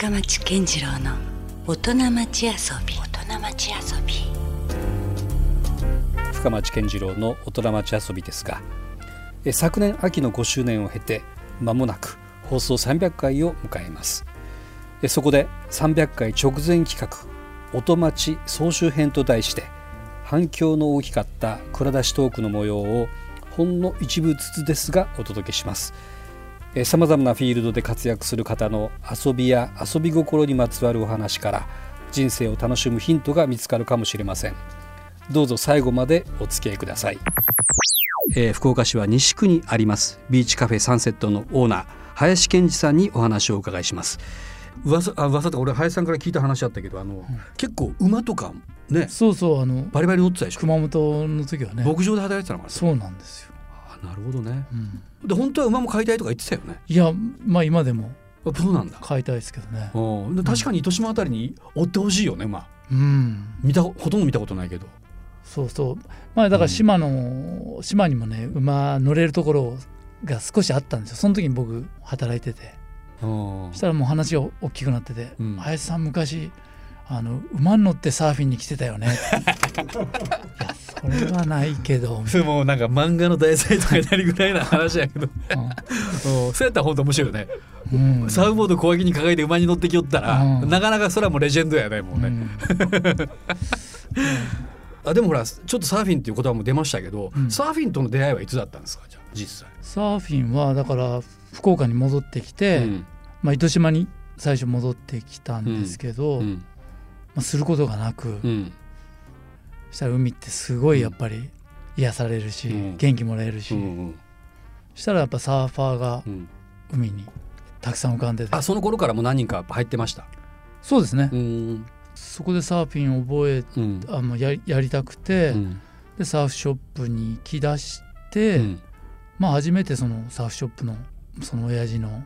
深町健次郎の大人町遊び。大人町遊び。深町健次郎の大人町遊びですがえ昨年秋の5周年を経て間もなく放送300回を迎えます。えそこで300回直前企画「音町総集編」と題して反響の大きかった蔵出しトークの模様をほんの一部ずつですがお届けしますさまざまなフィールドで活躍する方の遊びや遊び心にまつわるお話から人生を楽しむヒントが見つかるかもしれません。どうぞ最後までお付き合いください、えー、福岡市は西区にありますビーチカフェサンセットのオーナー林健二さんにお話をお伺いします。噂あ噂と俺林さんから聞いた話あったけどあの、うん、結構馬とかねそうそうあのバリバリ乗ってたでしょ？熊本の時はね。牧場で働いてたのかなそうなんですよなるほどね、うん、で本当は馬も飼いたいとか言ってたよね。いやまあ今でも。そうなんだ。飼いたいですけどね。確かに糸島あたりに追ってほしいよね馬、うん、見たほとんど見たことないけど。そうそう。まあだから島の、うん、島にもね馬乗れるところが少しあったんですよ。その時に僕働いてて。そしたらもう話が大きくなってて「うん、林さん昔あの馬に乗ってサーフィンに来てたよね。いやそれはないけど。もうなんか漫画の題材とかになるぐらいな話やけど、うん、そうやったら本当面白いよね、うん、サーフボード小脇に抱えて馬に乗ってきよったら、うん、なかなかそれはもうレジェンドやねもうね、あでもほらちょっとサーフィンっていう言葉も出ましたけど、サーフィンとの出会いはいつだったんですかじゃ実際。サーフィンはだから福岡に戻ってきて、まあ、糸島に最初戻ってきたんですけど、まあ、することがなく、うん、そしたら海ってすごいやっぱり癒されるし、うん、元気もらえるし、うんうん、そしたらやっぱサーファーが海にたくさん浮かんでて、あその頃からも何人か入ってました？そうですね。そこでサーフィンを覚え、うん、あのややりたくて、でサーフショップに行き出して、まあ初めてそのサーフショップのその親父の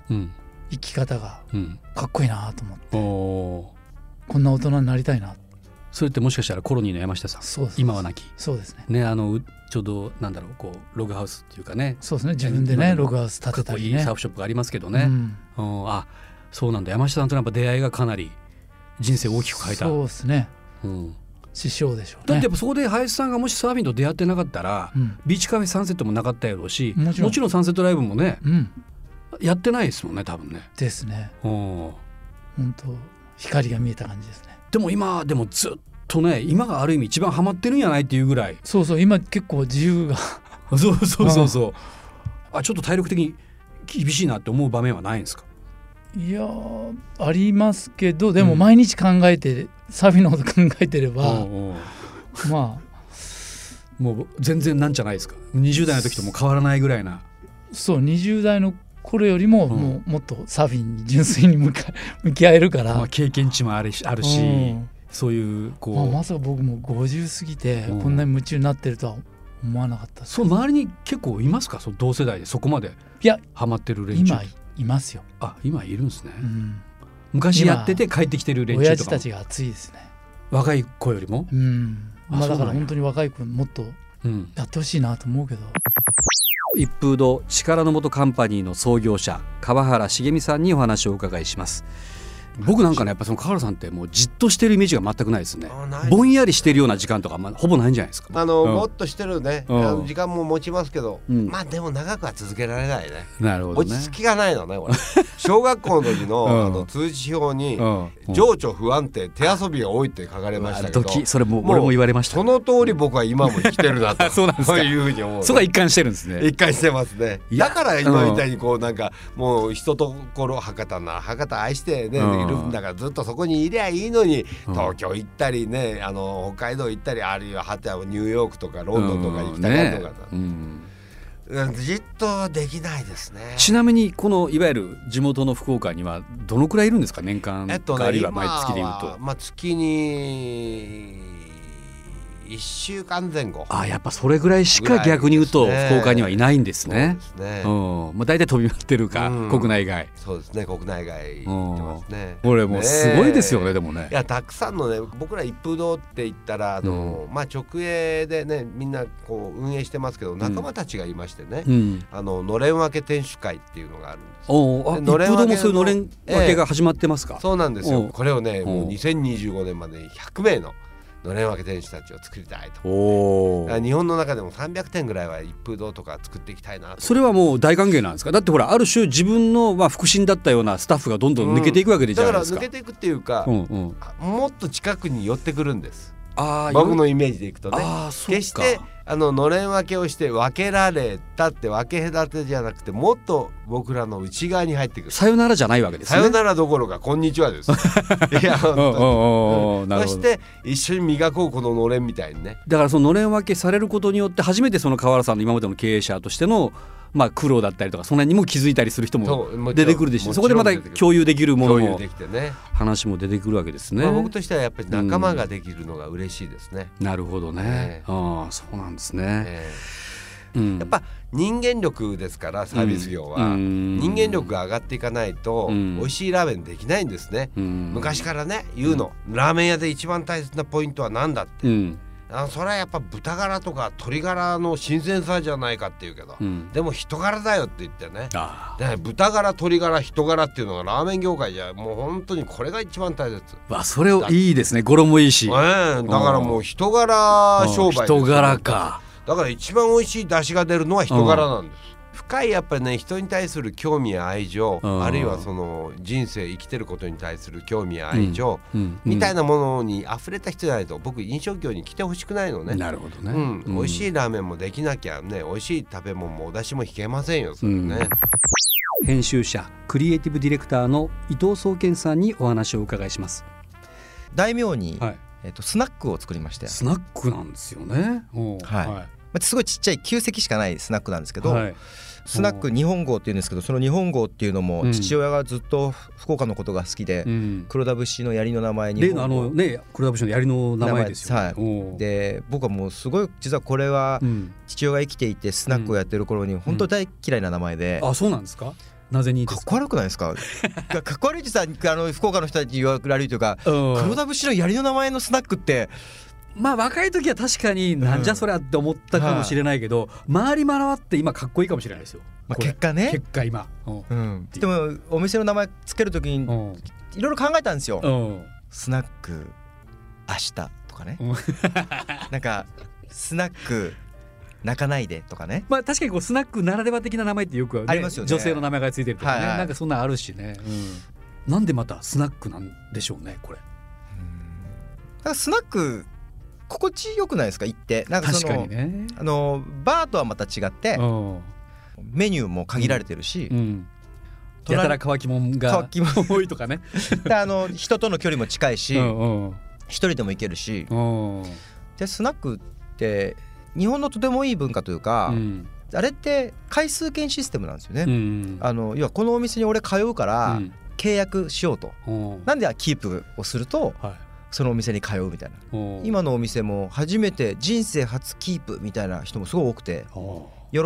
生き方がかっこいいなと思って。こんな大人になりたいな。それってもしかしたらコロニーの山下さん。そう今は亡き。そうですね。ねあのちょうどなんだろうこうログハウスっていうかね。そうですね。自分でねログハウス建てたりね。サーフショップがありますけどね、うん、あそうなんだ。山下さんとやっぱ出会いがかなり人生を大きく変えた。そうですね、うん、師匠でしょう、ね、だってそこで林さんがもしサーフィンと出会ってなかったら、うん、ビーチカフェサンセットもなかったやろうしもちろん。サンセットライブもね、うん、やってないですもんね多分ね。ですね。本当光が見えた感じですね。でも今でもずっとね今がある意味一番ハマってるんやないっていうぐらい。そうそう今結構自由が。そうそうそうそう。あちょっと体力的に厳しいなって思う場面はないんですか？いやありますけどでも毎日考えて、うん、サーフィンのこと考えてれば、まあ。もう全然なんじゃないですか。20代の時とも変わらないぐらいな。そう20代の頃よりももうもっとサーフィンに純粋に向か向き合えるから、まあ、経験値もあるしあるし、うん、そういうこう、まあ、まさか僕も50過ぎてこんなに夢中になってるとは思わなかった、そう周りに結構いますか？そ同世代でそこまでいやハマってる連中。今いますよ。あ今いるんですね、うん、昔やってて帰ってきてる連中とか親父たちが熱いですね。若い子よりも？うん。まあだから本当に若い子もっとやってほしいなと思うけど、一風堂力の元カンパニーの創業者川原茂美さんにお話をお伺いします。僕なんかねやっぱその川原さんってもうじっとしてるイメージが全くないですね。ぼんやりしてるような時間とか、まあ、ほぼないんじゃないですか。あの、うん、もっとしてるね、うん、時間も持ちますけど、うん、まあでも長くは続けられないね。なるほど、ね、落ち着きがないのねこれ。小学校の時の,、あの通知表に、情緒不安定手遊びが多いって書かれましたけどそれも俺も言われましたその通り僕は今も生きてるなと そうなんですか。いうふうに思う、そこは一貫してるんですね。一貫してますね。だから今みたいにこうなんかもう人ところ博多な博多愛してね、いるんだからずっとそこにいりゃいいのに、東京行ったりねあの北海道行ったりあるいははてニューヨークとかロンドンとか行きたりとか、じっとできないですね。ちなみにこのいわゆる地元の福岡にはどのくらいいるんですか？年間、えっとね、あるいは毎月でいうと。まあ、月に1週間前後あやっぱそれぐらいしか逆に言うと福岡にはいないんですね。すね。うんまあ、大体飛び回ってるか、うん国内外。そうですね国内外行ってますね。これもうすごいですよねねでもねい。やたくさんのね僕ら一風堂って言ったらあの、まあ直営でねみんなこう運営してますけど仲間たちがいましてね、うん、あののれん分け店主会っていうのがあるんです。おーあのれん分け風堂もそういうのれん分けが始まってますか？そうなんですよ。これをねもう2025年までに100名ののれん分け店主たちを作りたいと。おだから日本の中でも300店ぐらいは一風堂とか作っていきたいなと。それはもう大歓迎なんですか？だってほらある種自分のまあ腹心だったようなスタッフがどんどん抜けていくわけでじゃだないですか。から抜けていくっていうか、うんうん、もっと近くに寄ってくるんです。あー僕のイメージでいくとね。決してあののれん分けをして分けられたって分け隔てじゃなくてもっと僕らの内側に入ってくる。さよならじゃないわけですね。さよならどころかこんにちはです。いや本当。そして一緒に磨こうこののれんみたいにね。だからそののれん分けされることによって初めてその河原さんの今までの経営者としてのまあ苦労だったりとかその辺にも気づいたりする人も出てくるでしょもちそこでまた共有できるものもできてね。話も出てくるわけですね。まあ僕としてはやっぱり仲間ができるのが嬉しいですね。なるほどね。ええ。ああそうなんですね。え。うん。えやっぱ人間力ですからサービス業は、うん。人間力が上がっていかないとうん。美味しいラーメンできないんですね。うん。昔からね言うの、ラーメン屋で一番大切なポイントは何だって、うんあそれはやっぱ豚柄とか鶏柄の新鮮さじゃないかって言うけど、うん。でも人柄だよって言ってね。あで豚柄鶏柄人柄っていうのがラーメン業界じゃもう本当にこれが一番大切、あわそれをいいですね語呂もいいし。ええだからもう人柄商売人柄か。だから一番美味しい出汁が出るのは人柄なんです、深いやっぱりね人に対する興味や愛情、うんあるいはその人生生きてることに対する興味や愛情、うんみたいなものに溢れた人じゃないと僕飲食業に来てほしくないのね。なるほどね。うん、美味しい。いラーメンもできなきゃね美味しい食べ物もお出汁も引けませんよそれね、うん編集者クリエイティブディレクターの伊藤総研さんにお話をお伺いします。大名に、はい。えっとスナックを作りまして、スナックなんですよね。おうはいまあ、すごいちっちゃい9席しかないスナックなんですけど、はい。スナック日本号っていうんですけどその日本号っていうのもうん。父親がずっと福岡のことが好きで、うん。黒田節の槍の名前に。例のあのね黒田節の槍の名前ですよ、はい。で僕はもうすごい実はこれはうん、父親が生きていてスナックをやってる頃に本当大嫌いな名前で、あそうなんですか？なぜにか？かっこ悪くないですか？かっこ悪いってさあの福岡の人たちに言われるというかうん。黒田節の槍の名前のスナックってまあ若い時は確かになんじゃそりゃって思ったかもしれないけど、回り回って今かっこいいかもしれないですよ、まあ結果ね。結果今。うん。うん、でもお店の名前つけるときにうん。いろいろ考えたんですよ、うん。スナック明日とかね。うん。なんかスナック泣かないでとかね。まあ確かにこうスナックならでは的な名前ってよく、ね、ありますよね。女性の名前がついてるとかね、はいはい。なんかそんなんあるしね、うん、なんでまたスナックなんでしょうねこれ。スナック心地よくないですか？行って。なんかそ確のね。あのバーとはまた違ってうん。メニューも限られてるし、うん。隣やたら乾きもんが乾きもん多いとかね。であの人との距離も近いしうんうん。一人でも行けるし。うん。でスナックって日本のとてもいい文化というか、うん。あれって回数券システムなんですよね。うん。あの要はこのお店に俺通うからうん。契約しようと、うん。なんでキープをするとはいそのお店に通うみたいな。うん今のお店も初めて人生初キープみたいな人もすごい多くてうん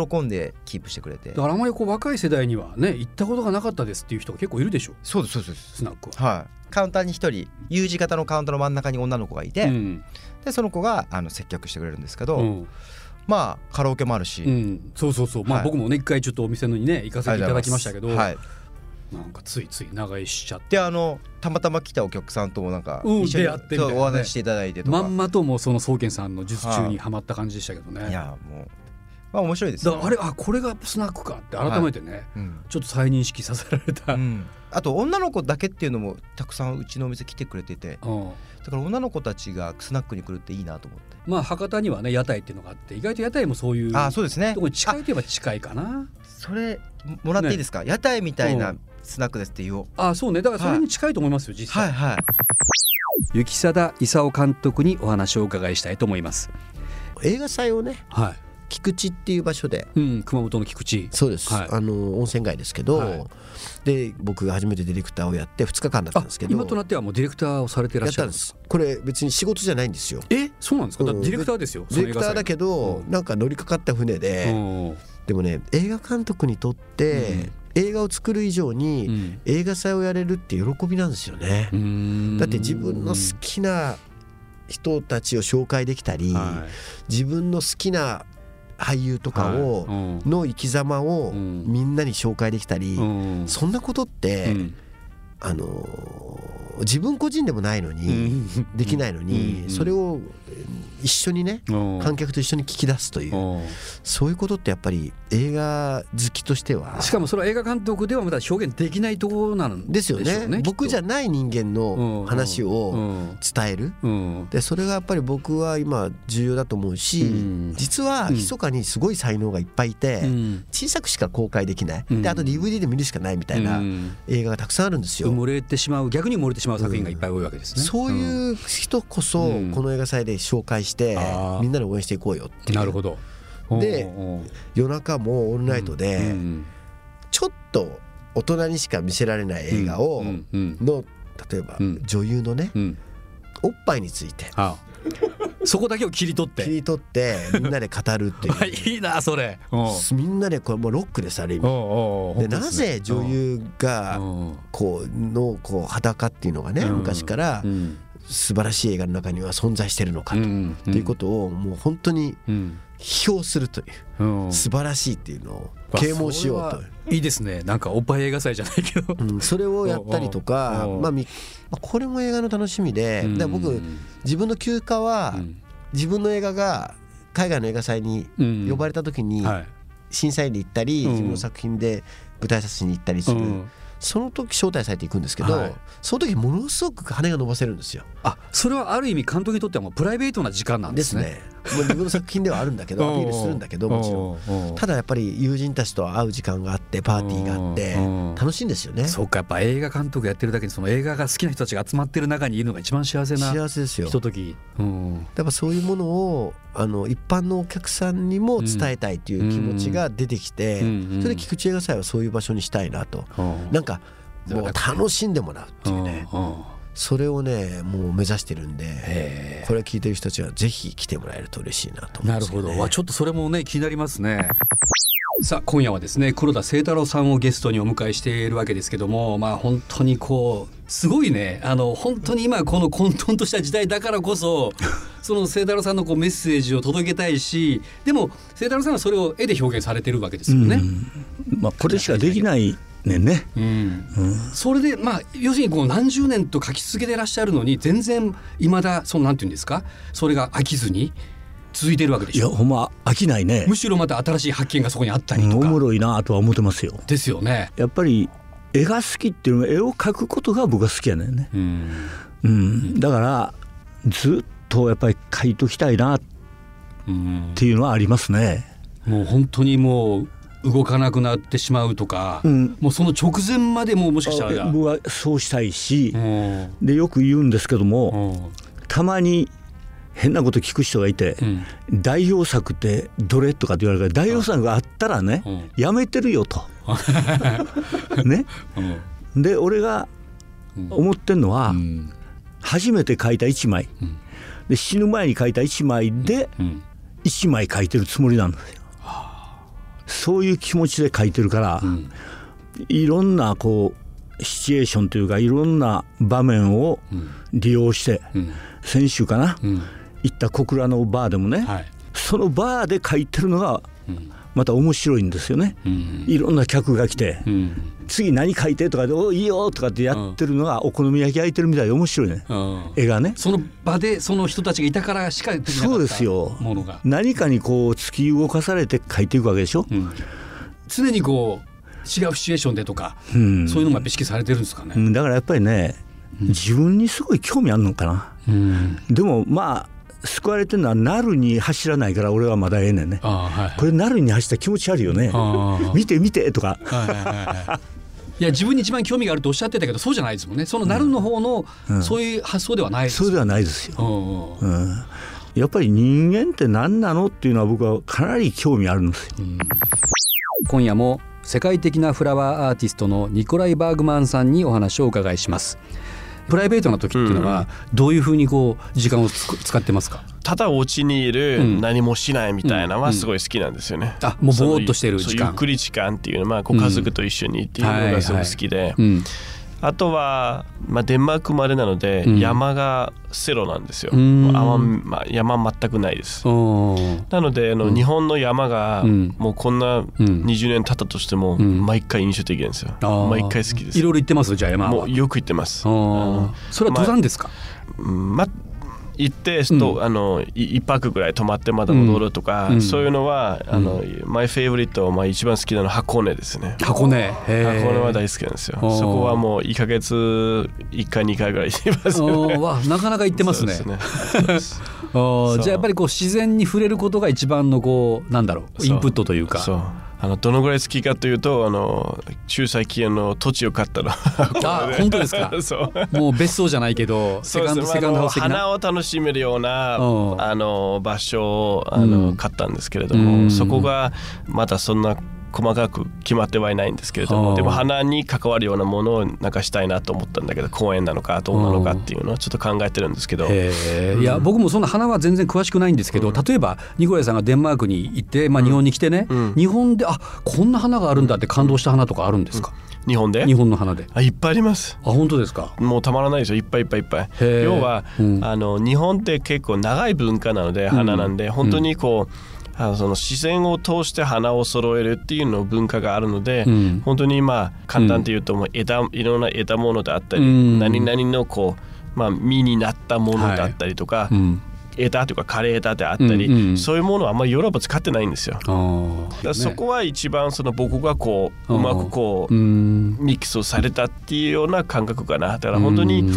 喜んでキープしてくれて。だからあまりこう若い世代にはね行ったことがなかったですっていう人が結構いるでしょ。そうですそうですスナックは。はい。カウンターに一人 U 字型のカウンターの真ん中に女の子がいて、うん。でその子があの接客してくれるんですけど、うん。まあカラオケもあるし、うん、そうそうそう、まあはい。僕もね一回ちょっとお店のにね行かせていただきましたけど、はい、なんかついつい長居しちゃって。であのたまたま来たお客さんともなんかうん一緒に出会ってみたいなね。お話ししていただいてとか、まんまともその宗健さんの術中にはまった感じでしたけどね。い。やもうまあ面白いですよだからあれあこれがスナックかって改めてね、うんちょっと再認識させられた。うん。あと女の子だけっていうのもたくさんうちのお店来てくれてて。うん。だから女の子たちがスナックに来るっていいなと思って、まあ博多にはね屋台っていうのがあって意外と屋台もそういうあそうですね。ところに近いといえば近いかな。それもらっていいですか、屋台みたいなうんスナックですって言おう。あそうね。だからそれに近いと思いますよ実際。はい。はい。雪貞勲監督にお話をお伺いしたいと思います。映画祭をねはい。菊池っていう場所で、うん、熊本の菊池。そうです、はい、あの温泉街ですけど、はい、で僕が初めてディレクターをやって2日間だったんですけど。今となってはもうディレクターをされてらっしゃるんですこれ別に仕事じゃないんですよ。えそうなんですか、うん、ディレクターですよディレクターだけど、うん、なんか乗りかかった船で、でもね映画監督にとって、映画を作る以上に映画祭をやれるって喜びなんですよね。だって自分の好きな人たちを紹介できたり、はい、自分の好きな俳優とかを、はい、の生き様をみんなに紹介できたり、うん、そんなことって、うん、あの自分個人でもないのに、できないのに、それを一緒にね観客と一緒に聞き出すというそういうことってやっぱり映画好きとしてはしかもそれは映画監督ではまだ表現できないところなんですよね、ね、僕じゃない人間の話を伝える、でそれがやっぱり僕は今重要だと思うし、実は密かにすごい才能がいっぱいいて、小さくしか公開できない、であと DVD で見るしかないみたいな映画がたくさんあるんですよ。埋もれてしまう。逆に埋もれてしまう作品がいっぱい多いわけですね。そういう人こそこの映画祭で紹介してみんなで応援していこうよってなるほど。で夜中もオンライトでちょっと大人にしか見せられない映画をの例えば女優のねおっぱいについてそこだけを切り取って。切り取ってみんなで語るっていう。いいなそれ。みんなでこれもうロックでされるでなぜ女優がこうのこう裸っていうのがね昔から素晴らしい映画の中には存在してるのかと、いうことをもう本当に批評するという、うん、素晴らしいっていうのを啓蒙しようと。いいですね。なんかおっぱい映画祭じゃないけど、うん、それをやったりとか、まあ、これも映画の楽しみで、で僕自分の休暇は、自分の映画が海外の映画祭に呼ばれた時に審査員で行ったり、自分の作品で舞台撮影に行ったりする。その時招待されていくんですけど、はい、その時ものすごく羽が伸ばせるんですよ。あそれはある意味監督にとってはもうプライベートな時間なんですね。ですねもう自分の作品ではあるんだけど アピールするんだけどもちろん。ただやっぱり友人たちと会う時間があってパーティーがあって楽しいんですよね。そうかやっぱ映画監督やってるだけにその映画が好きな人たちが集まってる中にいるのが一番幸せな幸せですよ。ひととき。うん、やっぱそういうものをあの一般のお客さんにも伝えたいという気持ちが出てきて、それで菊池映画祭はそういう場所にしたいなと、なんかもう楽しんでもらうっていうね、それをねもう目指してるんでこれ聞いてる人たちはぜひ来てもらえると嬉しいなと思います、ね、なるほどちょっとそれもね気になりますね。さあ今夜はですね黒田清太郎さんをゲストにお迎えしているわけですけどもまあ本当にこうすごいねあの本当に今この混沌とした時代だからこそ その清太郎さんのこうメッセージを届けたいしでも清太郎さんはそれを絵で表現されてるわけですよね。まあ、これしかできないねんね、うん。うん、それでまあ要するにこう何十年と書き続けてらっしゃるのに全然いまだそのなんていうんですか？それが飽きずに続いてるわけでしょ？いやほんま飽きないね。むしろまた新しい発見がそこにあったりとか、おもろいなとは思ってますよ。ですよね。やっぱり絵が好きっていうのは絵を描くことが僕は好きやねんね、うん、うん、だからずっとやっぱり描いときたいなっていうのはありますね、もう本当にもう動かなくなってしまうとか、うん、もうその直前までももしかしたら。僕はそうしたいし、でよく言うんですけども、たまに変なこと聞く人がいて、うん、代表作ってどれとかって言われるから代表作があったらね、やめてるよと。ね、で俺が思ってんのは、初めて書いた1枚、で死ぬ前に書いた1枚で1枚書いてるつもりなんですよ。そういう気持ちで書いてるから、うん、いろんなこうシチュエーションというかいろんな場面を利用して、うん、先週かな、うん、行った小倉のバーでもね、はい、そのバーで書いてるのがまた面白いんですよね、いろんな客が来て、次何書いてとかで「おいいよ」とかってやってるのがお好み焼き焼いてるみたいで面白いね、絵がね。その場でその人たちがいたからしかできなかったそうですよ。何かにこう突き動かされて書いていくわけでしょ、うん、常にこう違うシチュエーションでとか、うん、そういうのが意識されてるんですかね、うん、だからやっぱりね自分にすごい興味あるのかな、うん、でもまあ救われてるのはなるに走らないから俺はまだええねんね、はい、これなるに走った気持ちあるよね。見て見てとか、はいはいはいい。や自分に一番興味があるとおっしゃってたけどそうじゃないですもんね。そのなるの方の、そういう発想ではないです、そうではないですよ、うん、やっぱり人間って何なのっていうのは僕はかなり興味あるんですよ。今夜も世界的なフラワーアーティストのニコライ・バーグマンさんにお話をお伺いしますプライベートな時っていうのはどういうふうにこう時間を使ってますか、ただお家にいる何もしないみたいなのはすごい好きなんですよね。あもうぼーっとしてる時間。ゆっくり時間っていうのはご家族と一緒にっていうのがすごい好きで。あとは、まあ、デンマークまでなので、山がセロなんですよ。あんま、まあ、山全くないです。なのであの、日本の山が、もうこんな20年経ったとしても、毎回印象的なんですよ。毎回好きです。いろいろ行ってます？じゃあ山もうよく行ってます。それは登山ですか、まあ行ってと、うん、あの一泊ぐらい泊まってまた戻るとか、うん、そういうのは、あのマイフェイブリット、まあ、一番好きなのは箱根ですね。箱根。箱根は大好きなんですよ。そこはもう1か月1回2回ぐらい行ってます、ね、わなかなか行ってますね。ね。じゃあやっぱりこう自然に触れることが一番のこうなんだろう。インプットというか。そうあのどのぐらい好きかというとあの中最近の土地を買ったの。あ本当ですか？そう。もう別荘じゃないけどセカンドセカンドハウス花を楽しめるようなあの場所をあの、うん、買ったんですけれども、うん、そこがまだそんな細かく決まってはいないんですけれどもでも花に関わるようなものをなんかしたいなと思ったんだけど公園なのかどうなのかっていうのはちょっと考えてるんですけど、いや僕もそんな花は全然詳しくないんですけど、例えばニコライさんがデンマークに行って、まあ、日本に来てね、日本であこんな花があるんだって感動した花とかあるんですか、日本で？日本の花で。あいっぱいあります。あ本当ですか？もうたまらないですよ。いっぱいいっぱいいっぱい。要は、うん、あの日本って結構長い文化なので花なんで、うん、本当にこう、あのその自然を通して花を揃えるっていうの文化があるので、うん、本当にまあ簡単というともう枝、いろんな枝物であったり、うん、何々のこう、まあ、実になったものだったりとか、はい。うん、枝というか枯れ枝であったり、うんうん、そういうものはあんまりヨーロッパ使ってないんですよ。だそこは一番その僕がこううまくこうミックスをされたっていうような感覚かな。だから本当に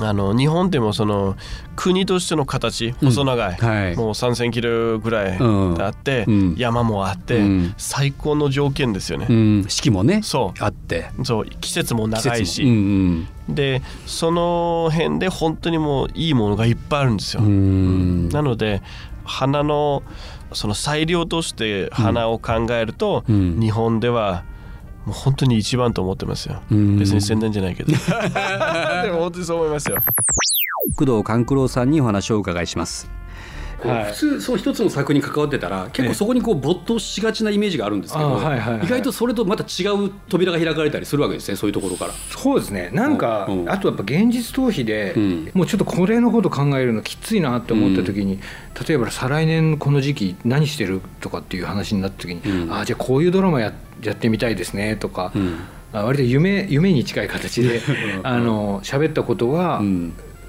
あの日本でもその国としての形細長い、うんはい、もう3,000キロぐらいあって、うん、山もあって、うん、最高の条件ですよね。四季もねそう。あって。そう季節も長いし、うんうん、でその辺で本当にもういいものがいっぱいあるんですよ。なので花のその裁量として花を考えると、日本ではもう本当に一番と思ってますよ。別に宣伝じゃないけど。でも本当にそう思いますよ。工藤官九郎さんにお話をお伺いしますはい、普通そう一つの作に関わってたら結構そこにこう没頭しがちなイメージがあるんですけど、はいはいはい、意外とそれとまた違う扉が開かれたりするわけですねそういうところから。そうですね。なんか、うん、あとやっぱ現実逃避で、うん、もうちょっとこれのこと考えるのきついなって思った時に、うん、例えば再来年この時期何してるとかっていう話になった時に、ああじゃあこういうドラマやってやってみたいですねとか、うん、割と夢夢に近い形で あの喋ったことが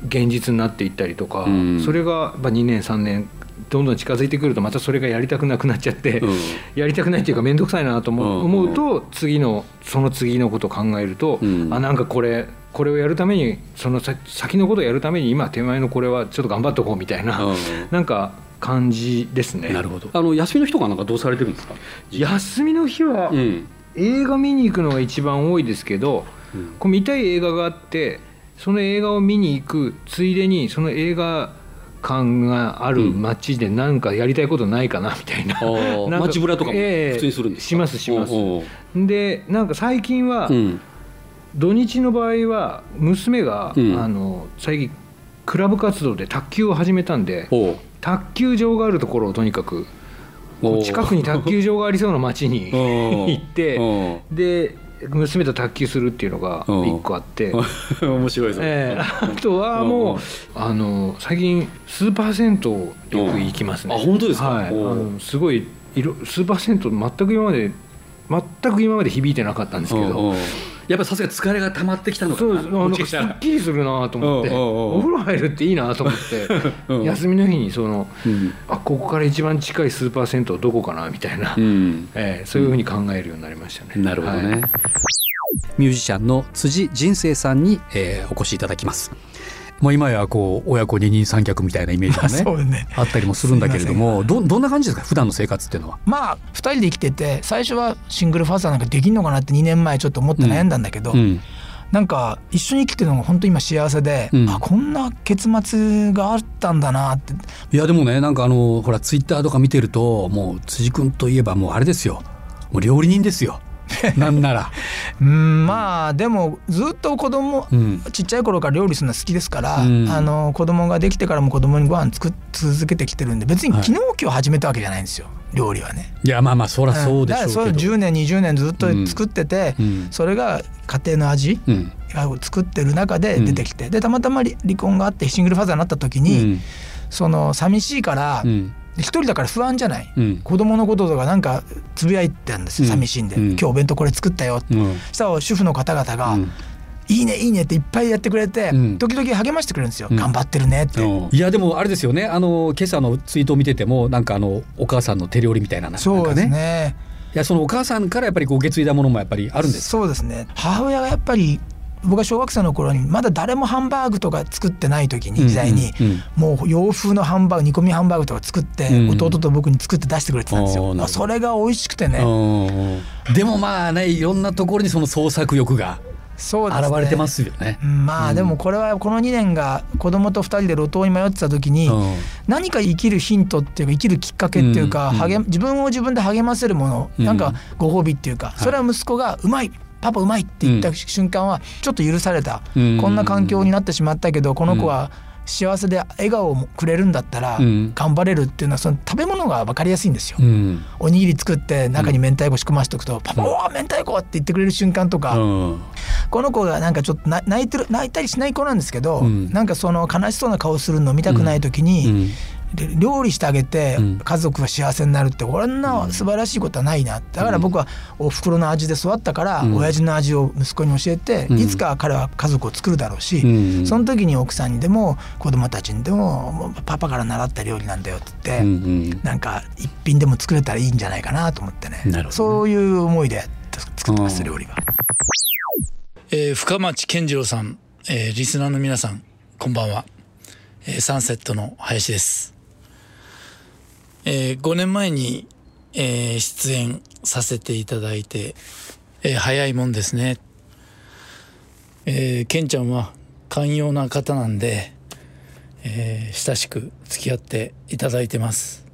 現実になっていったりとか、うん、それが2年3年どんどん近づいてくるとまたそれがやりたくなくなっちゃって、うん、やりたくないっていうか面倒くさいなと思う,、思うと次のその次のことを考えると、うん、あなんかこれこれをやるためにその先のことをやるために今手前のこれはちょっと頑張っておこうみたいな、うん、なんか感じですね。なるほど。あの休みの日とかなんかどうされてるんですか？休みの日は、映画見に行くのが一番多いですけど、うん、こう見たい映画があってその映画を見に行くついでにその映画館がある街で何かやりたいことないかなみたいな、う ん、街ぶらとかも普通にするんですか、えー、しますします。でなんか最近は、うん、土日の場合は娘が、うん、あの最近クラブ活動で卓球を始めたんで卓球場があるところをとにかく近くに卓球場がありそうな町に 行ってで娘と卓球するっていうのが一個あって。面白いぞ、えー、あとはもうあの最近スーパー銭湯よく行きますね。あ本当ですか、はい、あのすごい色スーパー銭湯全く今まで全く今まで響いてなかったんですけどやっぱさすが疲れが溜まってきたのかなそうなんかすっきりするなと思ってお風呂入るっていいなと思って。休みの日にその、うん、あここから一番近いスーパー銭湯どこかなみたいな、うん、えー、そういうふうに考えるようになりましたね。なるほどね、はい、ミュージシャンの辻人生さんに、えー、お越しいただきます。もう今やこう親子二人三脚みたいなイメージがね ね。あったりもするんだけれどもどどんな感じですか普段の生活っていうのは？まあ2人で生きてて最初はシングルファーザーなんかできんのかなって2年前ちょっと思って悩んだんだけど、うん。うん、なんか一緒に生きてるのが本当今幸せで、うん、あこんな結末があったんだなって。いやでもねなんかあのほらツイッターとか見てるともう辻君といえばもうあれですよ。もう料理人ですよ なんなら。うんまあでもずっと子供、うん、ちっちゃい頃から料理するの好きですから、うん、あの子供ができてからも子供にご飯作続けてきてるんで別に昨日今日始めたわけじゃないんですよ、料理はね。いやまあまあそりゃそうでしょうけど、うん、10年20年ずっと作ってて、うん、それが家庭の味を作ってる中で出てきて、でたまたま離婚があってシングルファザーになった時に、その寂しいから、一人だから不安じゃない、うん、子供のこととかなんかつぶやいてたんですよ寂しいんで、うん、今日お弁当これ作ったよ。って、うん、したら主婦の方々が、いいねいいねっていっぱいやってくれて、うん、時々励ましてくれるんですよ、うん、頑張ってるねって、いやでもあれですよね。あの今朝のツイートを見ててもなんかあのお母さんの手料理みたいななそうですね。いやそのお母さんからやっぱりこう受け継いだものもやっぱりあるんですそうですね。母親がやっぱり僕が小学生の頃にまだ誰もハンバーグとか作ってない時に時代にもう洋風のハンバーグ煮込みハンバーグとか作って弟と僕に作って出してくれてたんですよ。それが美味しくてね。でもまあねいろんなところにその創作欲がそう現れてますよね。まあでもこれはこの2年が子供と2人で路頭に迷ってた時に何か生きるヒントっていうか生きるきっかけっていうか励自分を自分で励ませるものなんかご褒美っていうかそれは息子がうまいパパうまいって言った瞬間はちょっと許された、こんな環境になってしまったけどこの子は幸せで笑顔をくれるんだったら頑張れるっていうのはその食べ物が分かりやすいんですよ。おにぎり作って中に明太子仕込ましておくと「パパおお明太子!」って言ってくれる瞬間とか、この子がなんかちょっと泣いてる泣いたりしない子なんですけど、なんかその悲しそうな顔するの見たくない時に、料理してあげて家族が幸せになるってこんな素晴らしいことはないな。だから僕はおふくろの味で育ったから親父の味を息子に教えていつか彼は家族を作るだろうしその時に奥さんにでも子供たちにでもパパから習った料理なんだよって言ってなんか一品でも作れたらいいんじゃないかなと思ってね。そういう思いで作ってます料理は。えー、深町健次郎さん、えー、リスナーの皆さんこんばんは、えー、サンセットの林ですえー、5年前に、えー、出演させていただいて、えー、早いもんですね。えー、ケンちゃんは寛容な方なんで、えー、親しく付き合っていただいてます。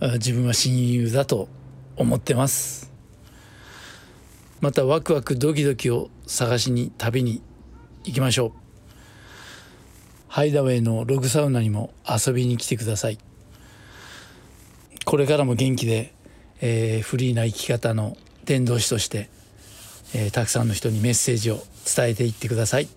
自分は親友だと思ってます。またワクワクドキドキを探しに旅に行きましょう。ハイダウェイのログサウナにも遊びに来てください。これからも元気で、えー、フリーな生き方の伝道師として、えー、たくさんの人にメッセージを伝えていってください。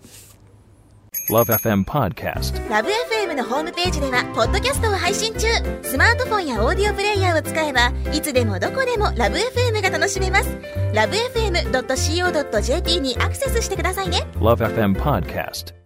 LoveFM Podcast. LoveFM のホームページではポッドキャストを配信中。スマートフォンやオーディオプレイヤーを使えばいつでもどこでも LoveFM が楽しめます。LoveFM.co.jp にアクセスしてくださいね。LoveFM Podcast